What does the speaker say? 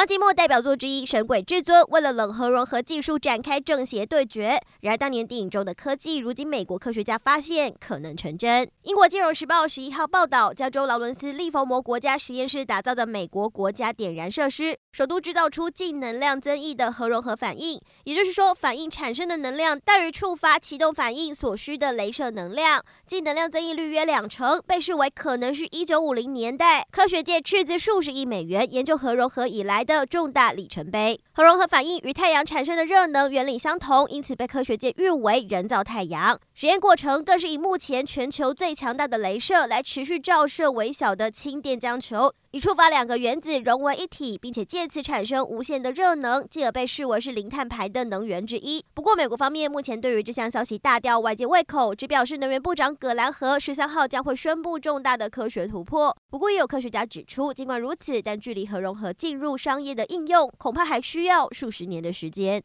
方季莫代表作之一《神鬼至尊》为了冷核融合技术展开正邪对决，然而当年电影中的科技，如今美国科学家发现可能成真。英国《金融时报》十一号报道，加州劳伦斯利佛摩国家实验室打造的美国国家点燃设施，首度制造出净能量增益的核融合反应，也就是说，反应产生的能量大于触发启动反应所需的镭射能量，净能量增益率约两成，被视为可能是一九五零年代科学界斥资数十亿美元研究核融合以来。的重大里程碑，核融合反应与太阳产生的热能原理相同，因此被科学界誉为人造太阳。实验过程更是以目前全球最强大的镭射来持续照射微小的氢电浆球。以触发两个原子融为一体，并且借此产生无限的热能，进而被视为是零碳排的能源之一。不过，美国方面目前对于这项消息大吊外界胃口，只表示能源部长葛兰河十三号将会宣布重大的科学突破。不过，也有科学家指出，尽管如此，但距离核融合进入商业的应用，恐怕还需要数十年的时间。